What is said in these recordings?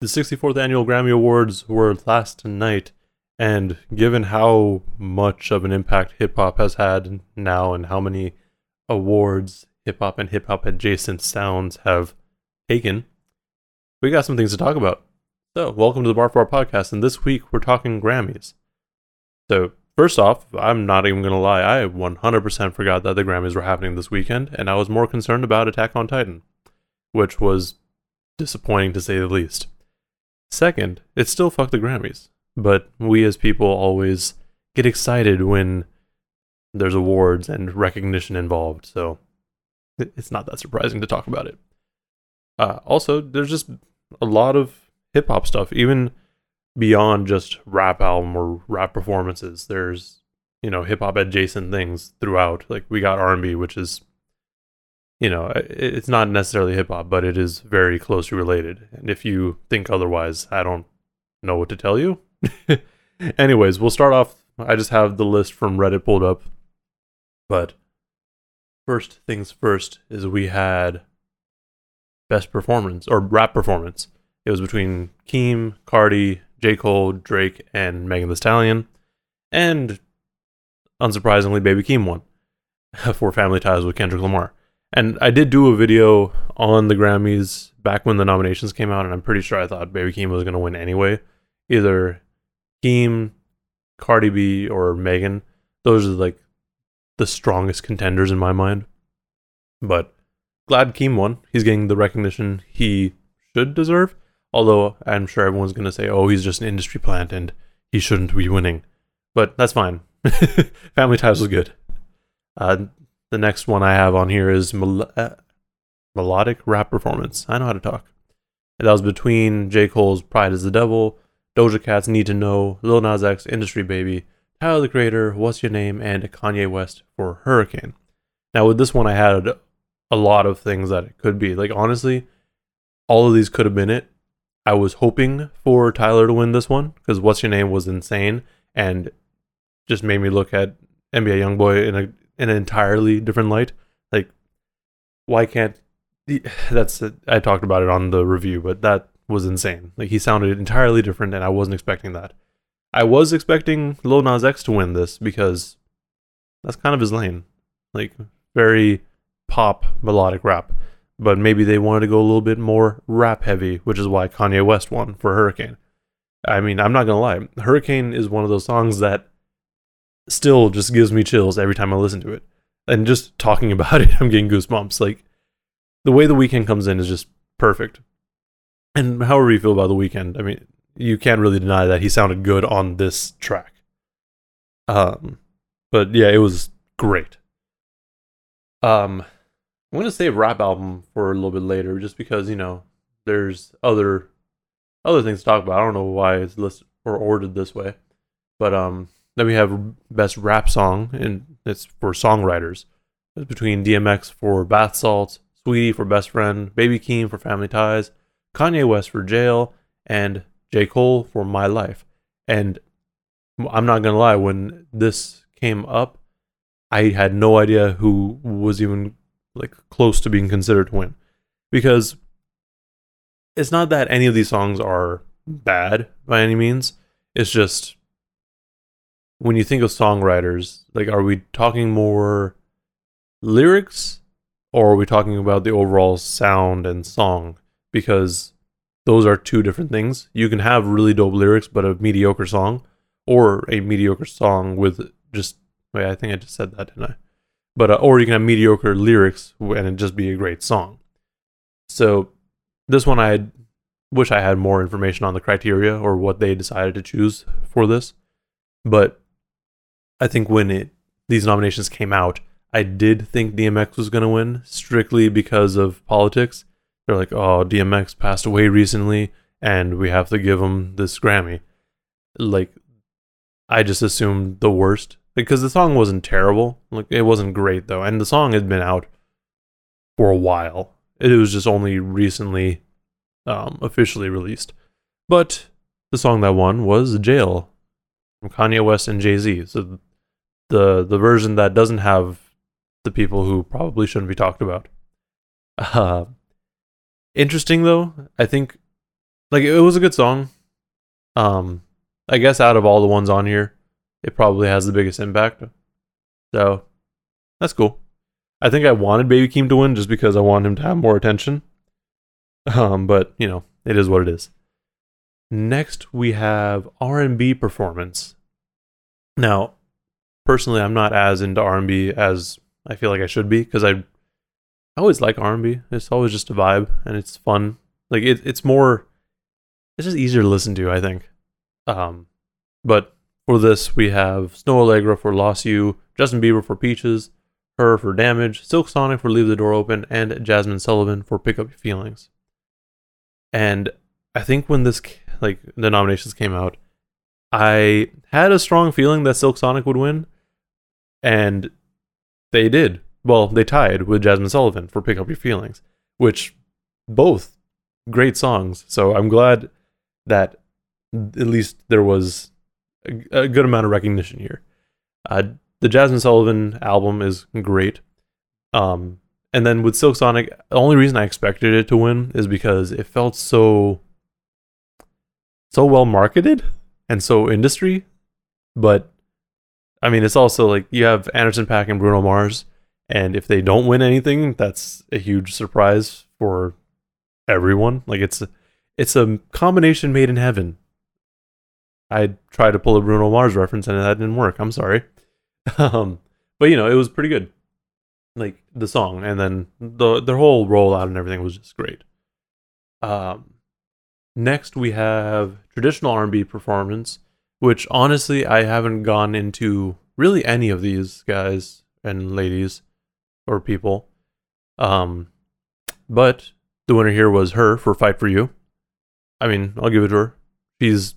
the 64th annual Grammy Awards were last night, and given how much of an impact hip hop has had now and how many awards hip hop and hip hop adjacent sounds have taken, we got some things to talk about. So, welcome to the Bar for Bar podcast, and this week we're talking Grammys. So, first off, I'm not even gonna lie, I 100% forgot that the Grammys were happening this weekend, and I was more concerned about Attack on Titan, which was disappointing to say the least. Second, it's still fuck the Grammys, but we as people always get excited when there's awards and recognition involved, so it's not that surprising to talk about it. Uh, also, there's just a lot of hip hop stuff, even beyond just rap album or rap performances. There's you know hip hop adjacent things throughout. Like we got R and B, which is you know, it's not necessarily hip hop, but it is very closely related. And if you think otherwise, I don't know what to tell you. Anyways, we'll start off. I just have the list from Reddit pulled up. But first things first is we had best performance or rap performance. It was between Keem, Cardi, J. Cole, Drake, and Megan Thee Stallion. And unsurprisingly, Baby Keem won for Family Ties with Kendrick Lamar. And I did do a video on the Grammys back when the nominations came out, and I'm pretty sure I thought Baby Keem was going to win anyway. Either Keem, Cardi B, or Megan. Those are like the strongest contenders in my mind. But glad Keem won. He's getting the recognition he should deserve. Although I'm sure everyone's going to say, oh, he's just an industry plant and he shouldn't be winning. But that's fine. Family Ties was good. Uh, the next one I have on here is mel- uh, melodic rap performance. I know how to talk. And that was between J. Cole's Pride is the Devil, Doja Cat's Need to Know, Lil Nas X Industry Baby, Tyler the Creator, What's Your Name, and Kanye West for Hurricane. Now, with this one, I had a lot of things that it could be. Like, honestly, all of these could have been it. I was hoping for Tyler to win this one because What's Your Name was insane and just made me look at NBA Youngboy in a an entirely different light. Like, why can't that's I talked about it on the review, but that was insane. Like he sounded entirely different, and I wasn't expecting that. I was expecting Lil Nas X to win this because that's kind of his lane, like very pop melodic rap. But maybe they wanted to go a little bit more rap heavy, which is why Kanye West won for Hurricane. I mean, I'm not gonna lie, Hurricane is one of those songs that still just gives me chills every time I listen to it. And just talking about it, I'm getting goosebumps. Like the way the Weeknd comes in is just perfect. And however you feel about the Weeknd, I mean, you can't really deny that he sounded good on this track. Um, but yeah, it was great. Um, I'm gonna save rap album for a little bit later, just because you know there's other other things to talk about. I don't know why it's listed or ordered this way, but um, then we have best rap song, and it's for songwriters. It's between DMX for Bath Salts, Saweetie for Best Friend, Baby Keem for Family Ties, Kanye West for Jail, and J. Cole for My Life. And I'm not gonna lie, when this came up, I had no idea who was even like close to being considered to win. Because it's not that any of these songs are bad by any means. It's just when you think of songwriters, like are we talking more lyrics or are we talking about the overall sound and song? Because those are two different things. You can have really dope lyrics but a mediocre song, or a mediocre song with just wait, I think I just said that, didn't I? But uh, or you can have mediocre lyrics and it just be a great song. So this one I wish I had more information on the criteria or what they decided to choose for this. But I think when it these nominations came out, I did think DMX was going to win strictly because of politics. They're like, "Oh, DMX passed away recently and we have to give him this Grammy." Like I just assumed the worst because the song wasn't terrible. Like it wasn't great though, and the song had been out for a while. It was just only recently um, officially released. But the song that won was "Jail" from Kanye West and Jay Z. So the the version that doesn't have the people who probably shouldn't be talked about. Uh, interesting though, I think like it was a good song. Um, I guess out of all the ones on here, it probably has the biggest impact. So that's cool. I think I wanted Baby Keem to win just because I wanted him to have more attention. Um, but you know, it is what it is. Next, we have R&B performance. Now, personally, I'm not as into R&B as I feel like I should be because I, I always like R&B. It's always just a vibe and it's fun. Like it, it's more, it's just easier to listen to. I think. Um, but for this, we have Snoh Aalegra for Lost You, Justin Bieber for Peaches, Her for Damage, Silk Sonic for Leave the Door Open, and Jazmine Sullivan for Pick Up Your Feelings. And I think when this like the nominations came out, I had a strong feeling that Silk Sonic would win, and they did. Well, they tied with Jazmine Sullivan for Pick Up Your Feelings, which both great songs. So I'm glad that at least there was a, a good amount of recognition here. Uh, the Jazmine Sullivan album is great. Um, and then with Silk Sonic, the only reason I expected it to win is because it felt so so well marketed and so industry. But I mean, it's also like you have Anderson .Paak and Bruno Mars, and if they don't win anything, that's a huge surprise for everyone. Like it's it's a combination made in heaven. I tried to pull a Bruno Mars reference and that didn't work. I'm sorry. Um, but you know, it was pretty good. Like the song and then the their whole rollout and everything was just great. Um, next we have traditional R&B performance, which honestly I haven't gone into really any of these guys and ladies or people. Um, but the winner here was her for Fight for You. I mean, I'll give it to her. She's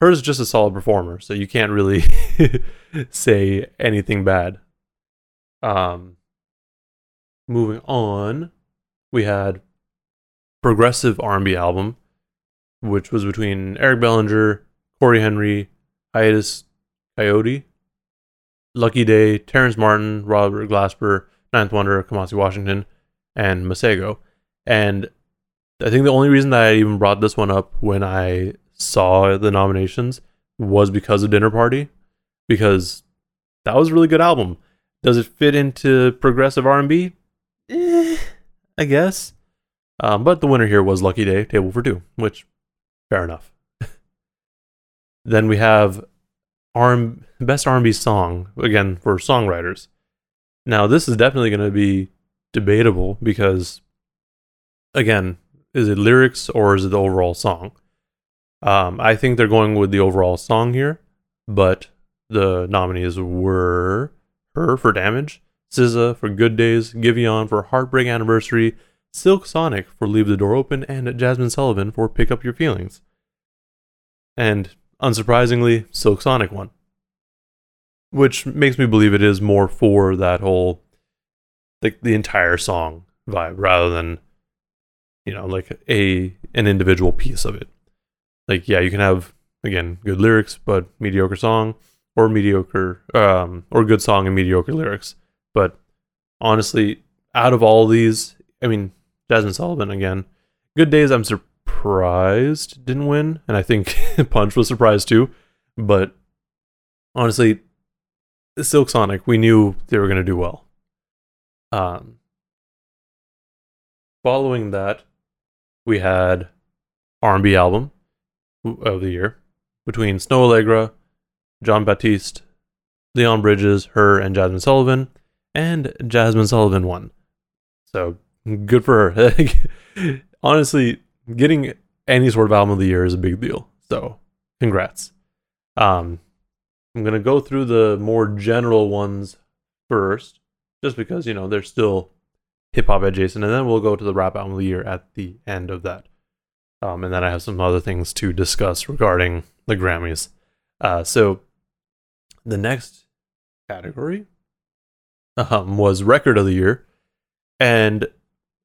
hers is just a solid performer, so you can't really say anything bad. Um, moving on, we had progressive R&B album, which was between Eric Bellinger, Cory Henry, Hiatus Kaiyote, Lucky Daye, Terrace Martin, Robert Glasper, Ninth Wonder, Kamasi Washington, and Masego. And I think the only reason that I even brought this one up when I saw the nominations was because of Dinner Party, because that was a really good album. Does it fit into progressive R&B? Eh, I guess. Um, but the winner here was Lucky Daye, Table for Two, which fair enough. Then we have R- best R&B song again for songwriters. Now this is definitely going to be debatable because again, is it lyrics or is it the overall song? Um, I think they're going with the overall song here, but the nominees were Her for Damage, SZA for Good Days, Giveon for Heartbreak Anniversary, Silk Sonic for Leave the Door Open, and Jazmine Sullivan for Pick Up Your Feelings. And unsurprisingly, Silk Sonic won. Which makes me believe it is more for that whole like the entire song vibe rather than you know like a an individual piece of it like yeah, you can have again good lyrics but mediocre song or mediocre um or good song and mediocre lyrics. But honestly, out of all these, I mean, Jazmine Sullivan again, Good Days I'm surprised didn't win and I think Punch was surprised too, but honestly, Silk Sonic, we knew they were going to do well. Um following that, we had R&B album of the year between Snoh Aalegra, Jon Batiste, Leon Bridges, her, and Jazmine Sullivan, and Jazmine Sullivan won. So good for her. Honestly, getting any sort of album of the year is a big deal. So congrats. Um, I'm gonna go through the more general ones first, just because you know they're still hip hop adjacent, and then we'll go to the rap album of the year at the end of that. Um, and then I have some other things to discuss regarding the Grammys. Uh, so the next category um, was Record of the Year. And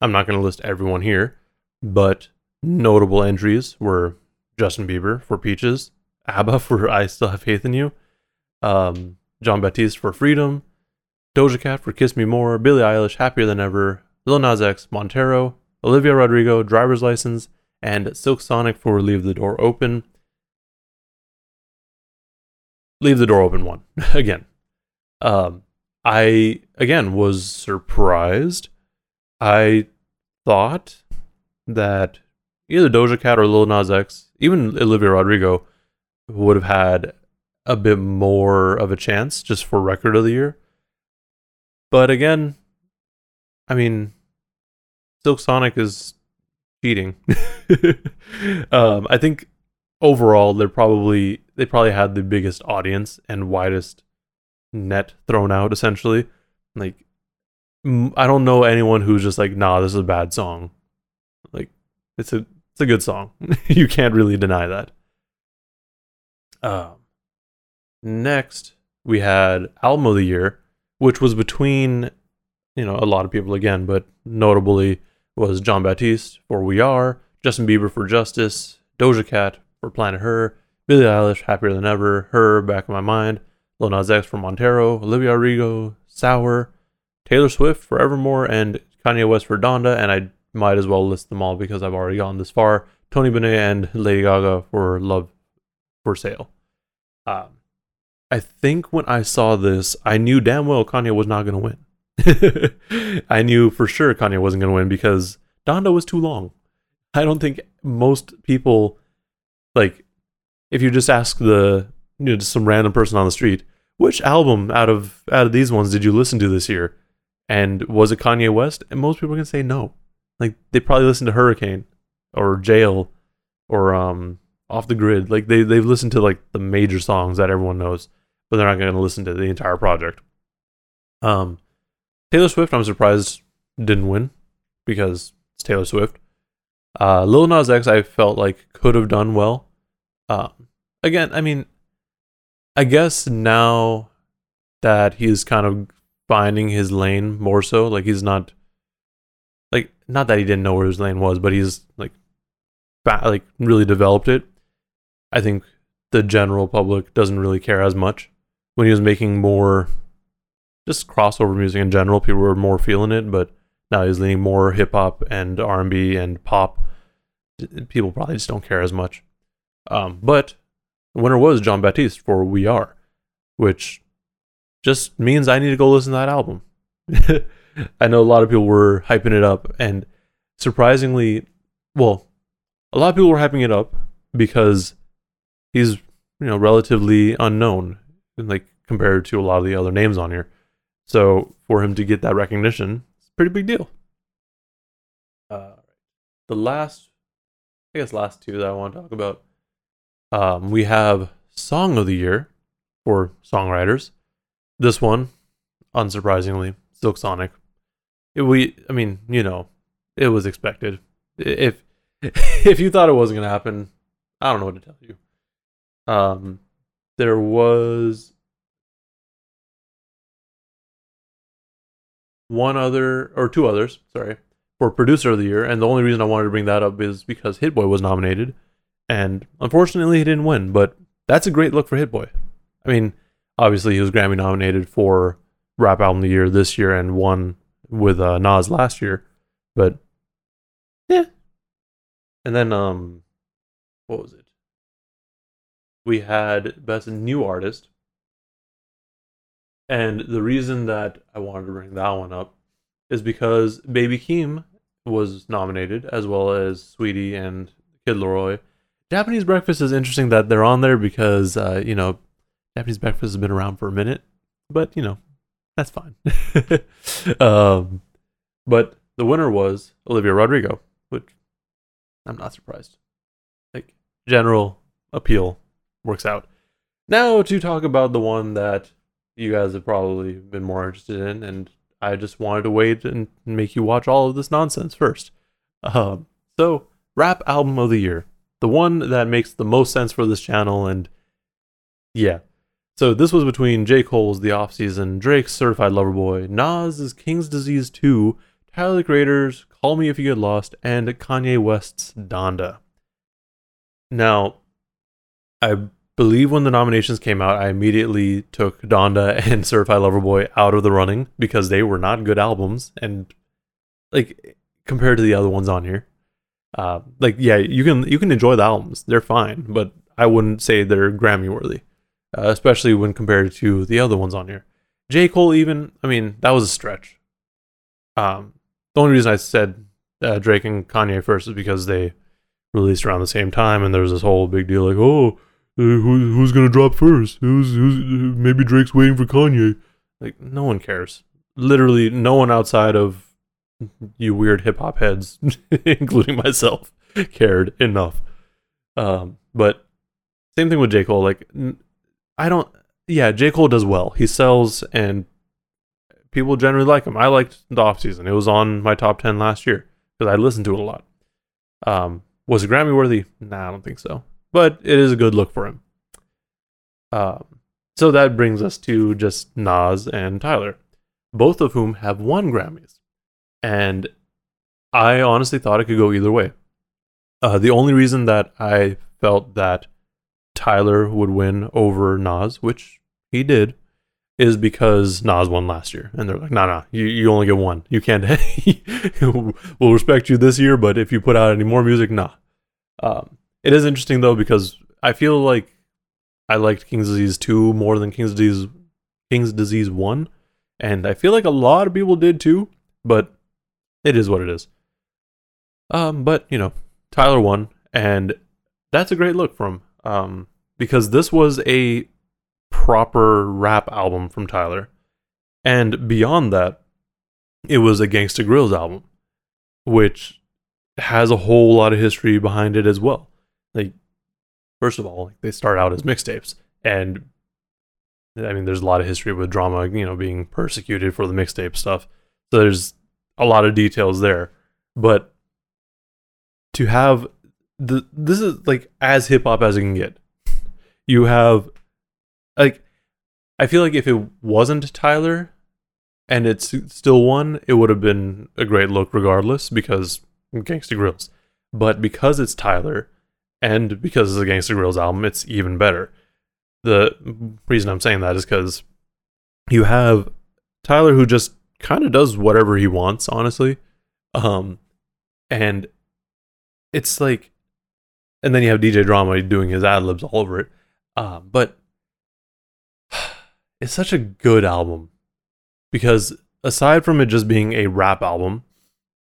I'm not going to list everyone here, but notable entries were Justin Bieber for Peaches, ABBA for I Still Have Faith in You, um, Jon Batiste for Freedom, Doja Cat for Kiss Me More, Billie Eilish, Happier Than Ever, Lil Nas X, Montero, Olivia Rodrigo, Driver's License, and Silk Sonic for Leave the Door Open. Leave the Door Open one again. Um, I again was surprised. I thought that either Doja Cat or Lil Nas X, even Olivia Rodrigo, would have had a bit more of a chance just for record of the year. But again, I mean, Silk Sonic is cheating. um, I think overall they're probably they probably had the biggest audience and widest net thrown out essentially. Like I don't know anyone who's just like, nah, this is a bad song. Like it's a it's a good song. you can't really deny that. Um, next we had album of the year, which was between you know a lot of people again, but notably was Jon Batiste for We Are, Justin Bieber for Justice, Doja Cat for Planet Her, Billie Eilish Happier Than Ever, Her Back in My Mind, Lil Nas X for Montero, Olivia Rodrigo, Sour, Taylor Swift for Evermore, and Kanye West for Donda. And I might as well list them all because I've already gone this far. Tony Bennett and Lady Gaga for Love for Sale. Um, I think when I saw this, I knew damn well Kanye was not going to win. I knew for sure Kanye wasn't going to win because Donda was too long. I don't think most people, like, if you just ask the, you know, just some random person on the street, which album out of out of these ones did you listen to this year? And was it Kanye West? And most people can say no. Like they probably listened to Hurricane or Jail or um Off the Grid. Like they they've listened to like the major songs that everyone knows, but they're not going to listen to the entire project. Um Taylor Swift, I'm surprised didn't win because it's Taylor Swift. Uh, Lil Nas X, I felt like could have done well. Uh, again, I mean, I guess now that he's kind of finding his lane more so, like he's not, not that he didn't know where his lane was, but he's like, like really developed it. I think the general public doesn't really care as much when he was making more just crossover music in general. People were more feeling it, but now he's leaning more hip hop and R and B and pop. People probably just don't care as much. Um, but the winner was Jon Batiste for We Are, which just means I need to go listen to that album. I know a lot of people were hyping it up, and surprisingly, well, a lot of people were hyping it up because he's you know relatively unknown, like compared to a lot of the other names on here. So for him to get that recognition, it's a pretty big deal. Uh, the last, I guess, last two that I want to talk about, um, we have Song of the Year for songwriters. This one, unsurprisingly, Silk Sonic. We, I mean, you know, it was expected. If if you thought it wasn't gonna happen, I don't know what to tell you. Um, there was one other or two others, sorry, for producer of the year. And the only reason I wanted to bring that up is because Hit Boy was nominated, and unfortunately he didn't win. But that's a great look for Hit Boy. I mean, obviously he was Grammy nominated for Rap Album of the Year this year and won with uh, Nas last year. But yeah, and then um, what was it? We had Best New Artist and the reason that I wanted to bring that one up is because Baby Keem was nominated, as well as Saweetie and Kid LAROI. Japanese Breakfast is interesting that they're on there because, uh, you know, Japanese Breakfast has been around for a minute, but, you know, that's fine. um, but the winner was Olivia Rodrigo, which I'm not surprised. Like, general appeal works out. Now to talk about the one that you guys have probably been more interested in, and I just wanted to wait and make you watch all of this nonsense first. Um, so, rap album of the year, the one that makes the most sense for this channel, and yeah. So this was between J. Cole's The Off Season, Drake's Certified Lover Boy, Nas' King's Disease 2, Tyler the Creator's Call Me If You Get Lost, and Kanye West's Donda. Now, I believe when the nominations came out, I immediately took Donda and Certified Lover Boy out of the running because they were not good albums and like compared to the other ones on here. Uh, like yeah, you can you can enjoy the albums; they're fine, but I wouldn't say they're Grammy worthy, uh, especially when compared to the other ones on here. J Cole, even I mean, that was a stretch. Um, the only reason I said uh, Drake and Kanye first is because they released around the same time, and there was this whole big deal like, oh, uh, who, who's gonna drop first? Who's, who's maybe Drake's waiting for Kanye? Like, no one cares. Literally, no one outside of you weird hip hop heads, including myself, cared enough. Um, but same thing with J Cole. Like, I don't. Yeah, J Cole does well. He sells, and people generally like him. I liked the off season. It was on my top ten last year because I listened to it a lot. Um, was it Grammy worthy? Nah, I don't think so. But it is a good look for him. Um, so that brings us to just Nas and Tyler, both of whom have won Grammys. And I honestly thought it could go either way. Uh, the only reason that I felt that Tyler would win over Nas, which he did, is because Nas won last year, and they're like, "No, nah, nah, you you only get one. You can't. we'll respect you this year, but if you put out any more music, nah." Um, it is interesting though because I feel like I liked King's Disease two more than King's Disease King's Disease one, and I feel like a lot of people did too. But it is what it is. Um, but you know, Tyler won, and that's a great look from um because this was a proper rap album from Tyler. And beyond that, it was a Gangsta Grillz album, which has a whole lot of history behind it as well. Like, first of all, they start out as mixtapes, and I mean, there's a lot of history with drama, you know, being persecuted for the mixtape stuff. So there's a lot of details there, but to have the this is like as hip hop as it can get. You have like I feel like if it wasn't Tyler and it's still one, it would have been a great look regardless because Gangsta Grillz. But because it's Tyler and because it's a Gangsta Grillz album, it's even better. The reason I'm saying that is because you have Tyler who just kind of does whatever he wants, honestly. Um, and it's like, and then you have DJ Drama doing his ad libs all over it. Um, but it's such a good album because aside from it just being a rap album,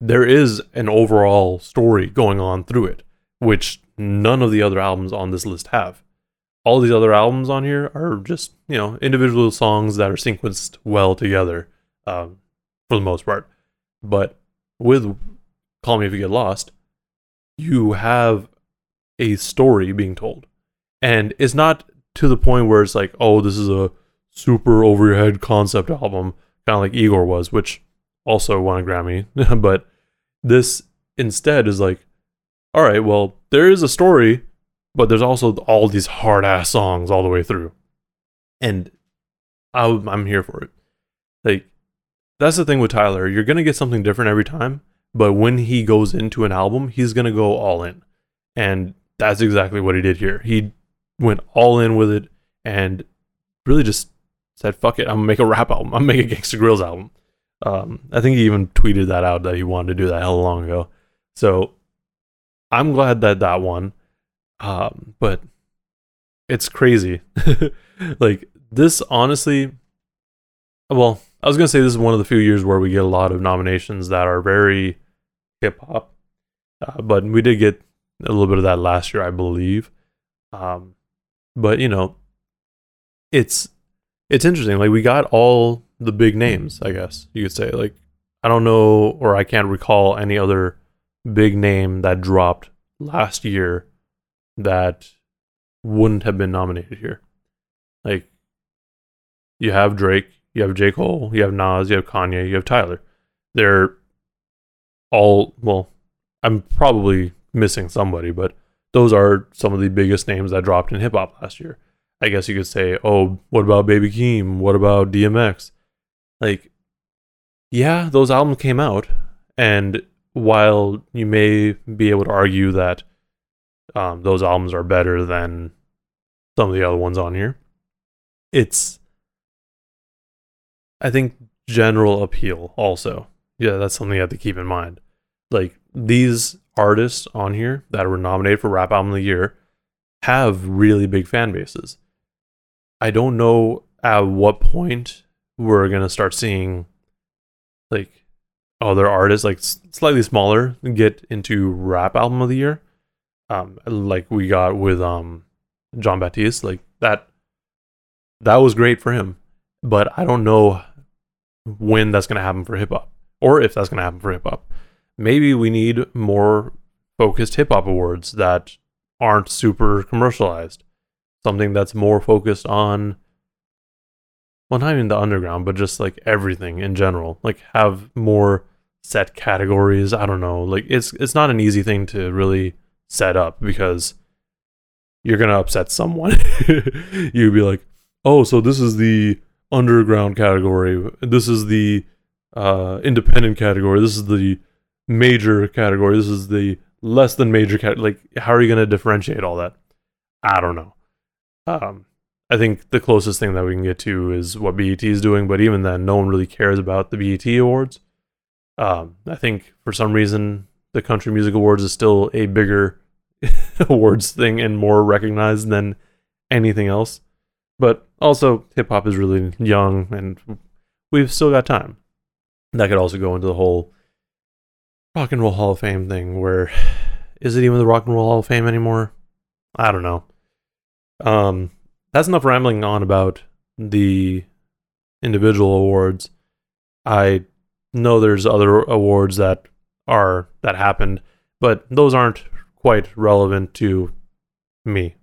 there is an overall story going on through it, which none of the other albums on this list have. All these other albums on here are just, you know, individual songs that are sequenced well together um, for the most part. But with Call Me If You Get Lost, you have a story being told. And it's not to the point where it's like, oh, this is a super over your head concept album, kind of like Igor was, which also won a Grammy. but this instead is like, all right, well, there is a story, but there's also all these hard ass songs all the way through. And I'm here for it. Like, that's the thing with Tyler. You're to get something different every time, but when he goes into an album, he's to go all in. And that's exactly what he did here. He went all in with it and really just said, "Fuck it, I'm gonna make a rap album. I'm gonna make a Gangsta Grillz album." Um, I think he even tweeted that out that he wanted to do that hell long ago. So I'm glad that that won. Um, but it's crazy. like this, honestly. Well, I was gonna say this is one of the few years where we get a lot of nominations that are very hip hop, uh, but we did get a little bit of that last year, I believe. Um, but you know, it's it's interesting. Like we got all the big names, I guess you could say. Like I don't know or I can't recall any other big name that dropped last year that wouldn't have been nominated here. Like you have Drake, you have J. Cole, you have Nas, you have Kanye, you have Tyler. They're all well, I'm probably missing somebody, but those are some of the biggest names that dropped in hip hop last year. I guess you could say, oh, what about Baby Keem? What about DMX? Like, yeah, those albums came out, and while you may be able to argue that um, those albums are better than some of the other ones on here, it's, I think, general appeal also. Yeah, that's something you have to keep in mind. Like, these artists on here that were nominated for Rap Album of the Year have really big fan bases. I don't know at what point we're gonna start seeing like other artists like slightly smaller get into rap album of the year. Um like we got with um Jon Batiste like that that was great for him. But I don't know when that's going to happen for hip hop or if that's going to happen for hip hop maybe we need more focused hip hop awards that aren't super commercialized. Something that's more focused on well not even the underground but just like everything in general. Like have more set categories. I don't know. Like it's it's not an easy thing to really set up because you're gonna upset someone. You'd be like oh so this is the underground category. This is the uh independent category. This is the major category this is the less than major category like how are you gonna differentiate all that i don't know um I think the closest thing that we can get to is what BET is doing, but even then, no one really cares about the BET awards. Um, I think for some reason, the Country Music Awards is still a bigger awards thing and more recognized than anything else. But also, hip hop is really young, and we've still got time. That could also go into the whole Rock and Roll Hall of Fame thing, where is it even the Rock and Roll Hall of Fame anymore? I don't know. Um, that's enough rambling on about the individual awards. I know there's other awards that are that happened, but those aren't quite relevant to me.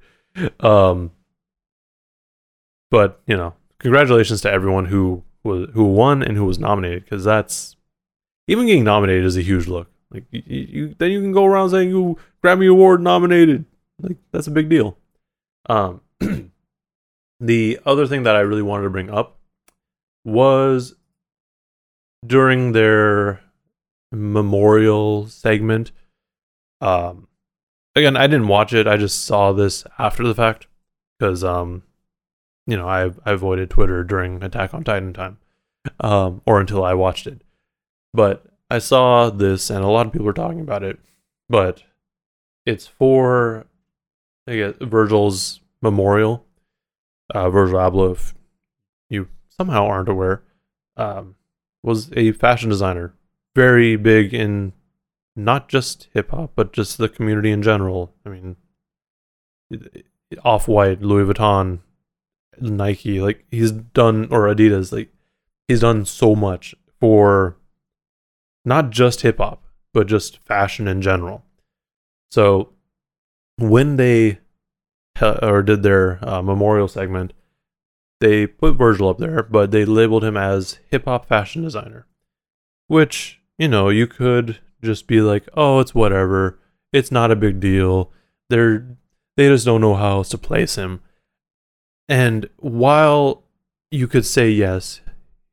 um but, you know, congratulations to everyone who was who won and who was nominated cuz that's even getting nominated is a huge look. Like you, you, then you can go around saying you Grammy Award nominated. Like that's a big deal. Um the other thing that I really wanted to bring up was during their memorial segment. Um, again, I didn't watch it. I just saw this after the fact because, um, you know, I I avoided Twitter during Attack on Titan time, um, or until I watched it. But I saw this, and a lot of people were talking about it. But it's for, I guess, Virgil's memorial uh, Virgil Abloh, if you somehow aren't aware, um, was a fashion designer, very big in not just hip hop, but just the community in general. I mean, Off White, Louis Vuitton, Nike, like he's done, or Adidas, like he's done so much for not just hip hop, but just fashion in general. So when they or did their uh, memorial segment, they put Virgil up there, but they labeled him as hip hop fashion designer, which you know you could just be like, oh, it's whatever, it's not a big deal. They're they just don't know how else to place him. And while you could say yes,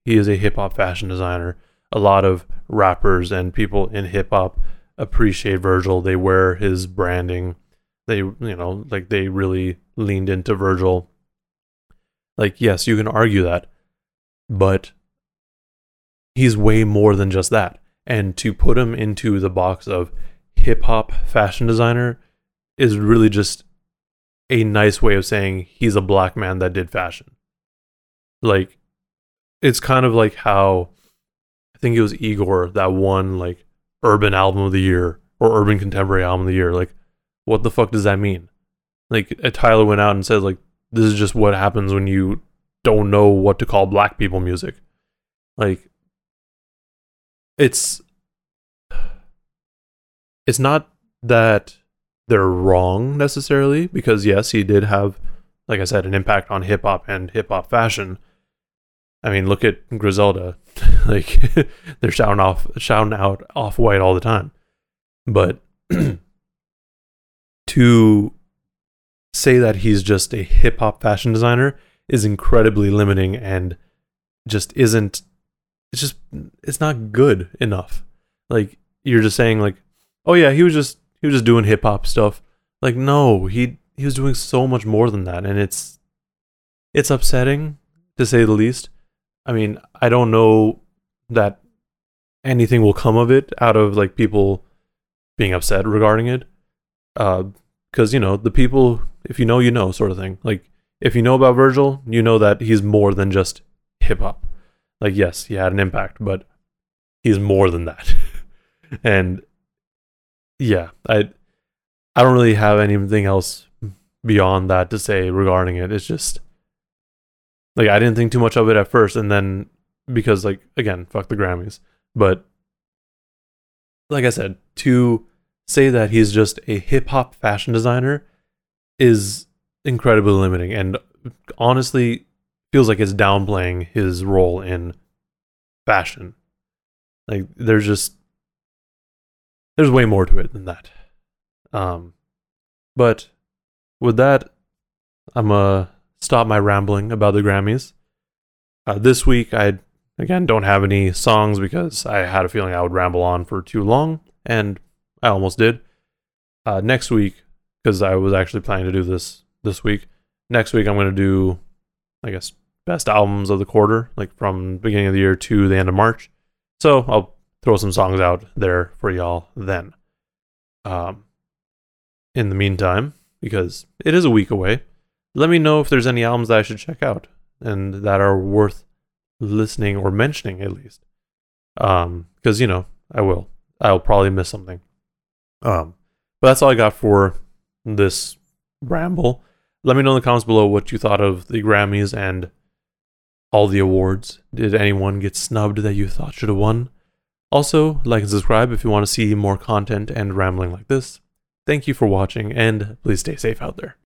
he is a hip hop fashion designer, a lot of rappers and people in hip hop appreciate Virgil. They wear his branding they you know like they really leaned into Virgil. Like yes, you can argue that, but he's way more than just that. And to put him into the box of hip hop fashion designer is really just a nice way of saying he's a black man that did fashion. Like it's kind of like how think it was Igor that won like urban album of the year or urban contemporary album of the year. Like what the fuck does that mean? Like uh, Tyler went out and said like this is just what happens when you don't know what to call black people music. Like it's it's not that they're wrong necessarily because yes, he did have like I said an impact on hip hop and hip hop fashion. I mean, look at Griselda. like they're shouting off shouting out off white all the time. But to say that he's just a hip hop fashion designer is incredibly limiting and just isn't it's just it's not good enough. Like you're just saying like, "Oh yeah, he was just he was just doing hip hop stuff." Like no, he he was doing so much more than that and it's it's upsetting to say the least. I mean, I don't know that anything will come of it out of like people being upset regarding it. Uh, because, you know, the people, if you know, you know, sort of thing. Like, if you know about Virgil, you know that he's more than just hip hop. Like, yes, he had an impact, but he's more than that. and yeah, I I don't really have anything else beyond that to say regarding it. It's just like I didn't think too much of it at first, and then because like again, fuck the Grammys. But like I said, to say that he's just a hip hop fashion designer is incredibly limiting and honestly feels like it's downplaying his role in fashion. Like there's just there's way more to it than that. Um but with that I'm gonna stop my rambling about the Grammys. Uh, this week I again don't have any songs because I had a feeling I would ramble on for too long and I almost did. Uh, next week because I was actually planning to do this this week. Next week I'm going to do I guess best albums of the quarter, like from beginning of the year to the end of March. So I'll throw some songs out there for y'all then. Um, in the meantime, because it is a week away, let me know if there's any albums that I should check out and that are worth listening or mentioning at least. Um, because you know I will. I'll probably miss something. Um, but that's all I got for this ramble. Let me know in the comments below what you thought of the Grammys and all the awards. Did anyone get snubbed that you thought should have won? Also, like and subscribe if you want to see more content and rambling like this. Thank you for watching, and please stay safe out there.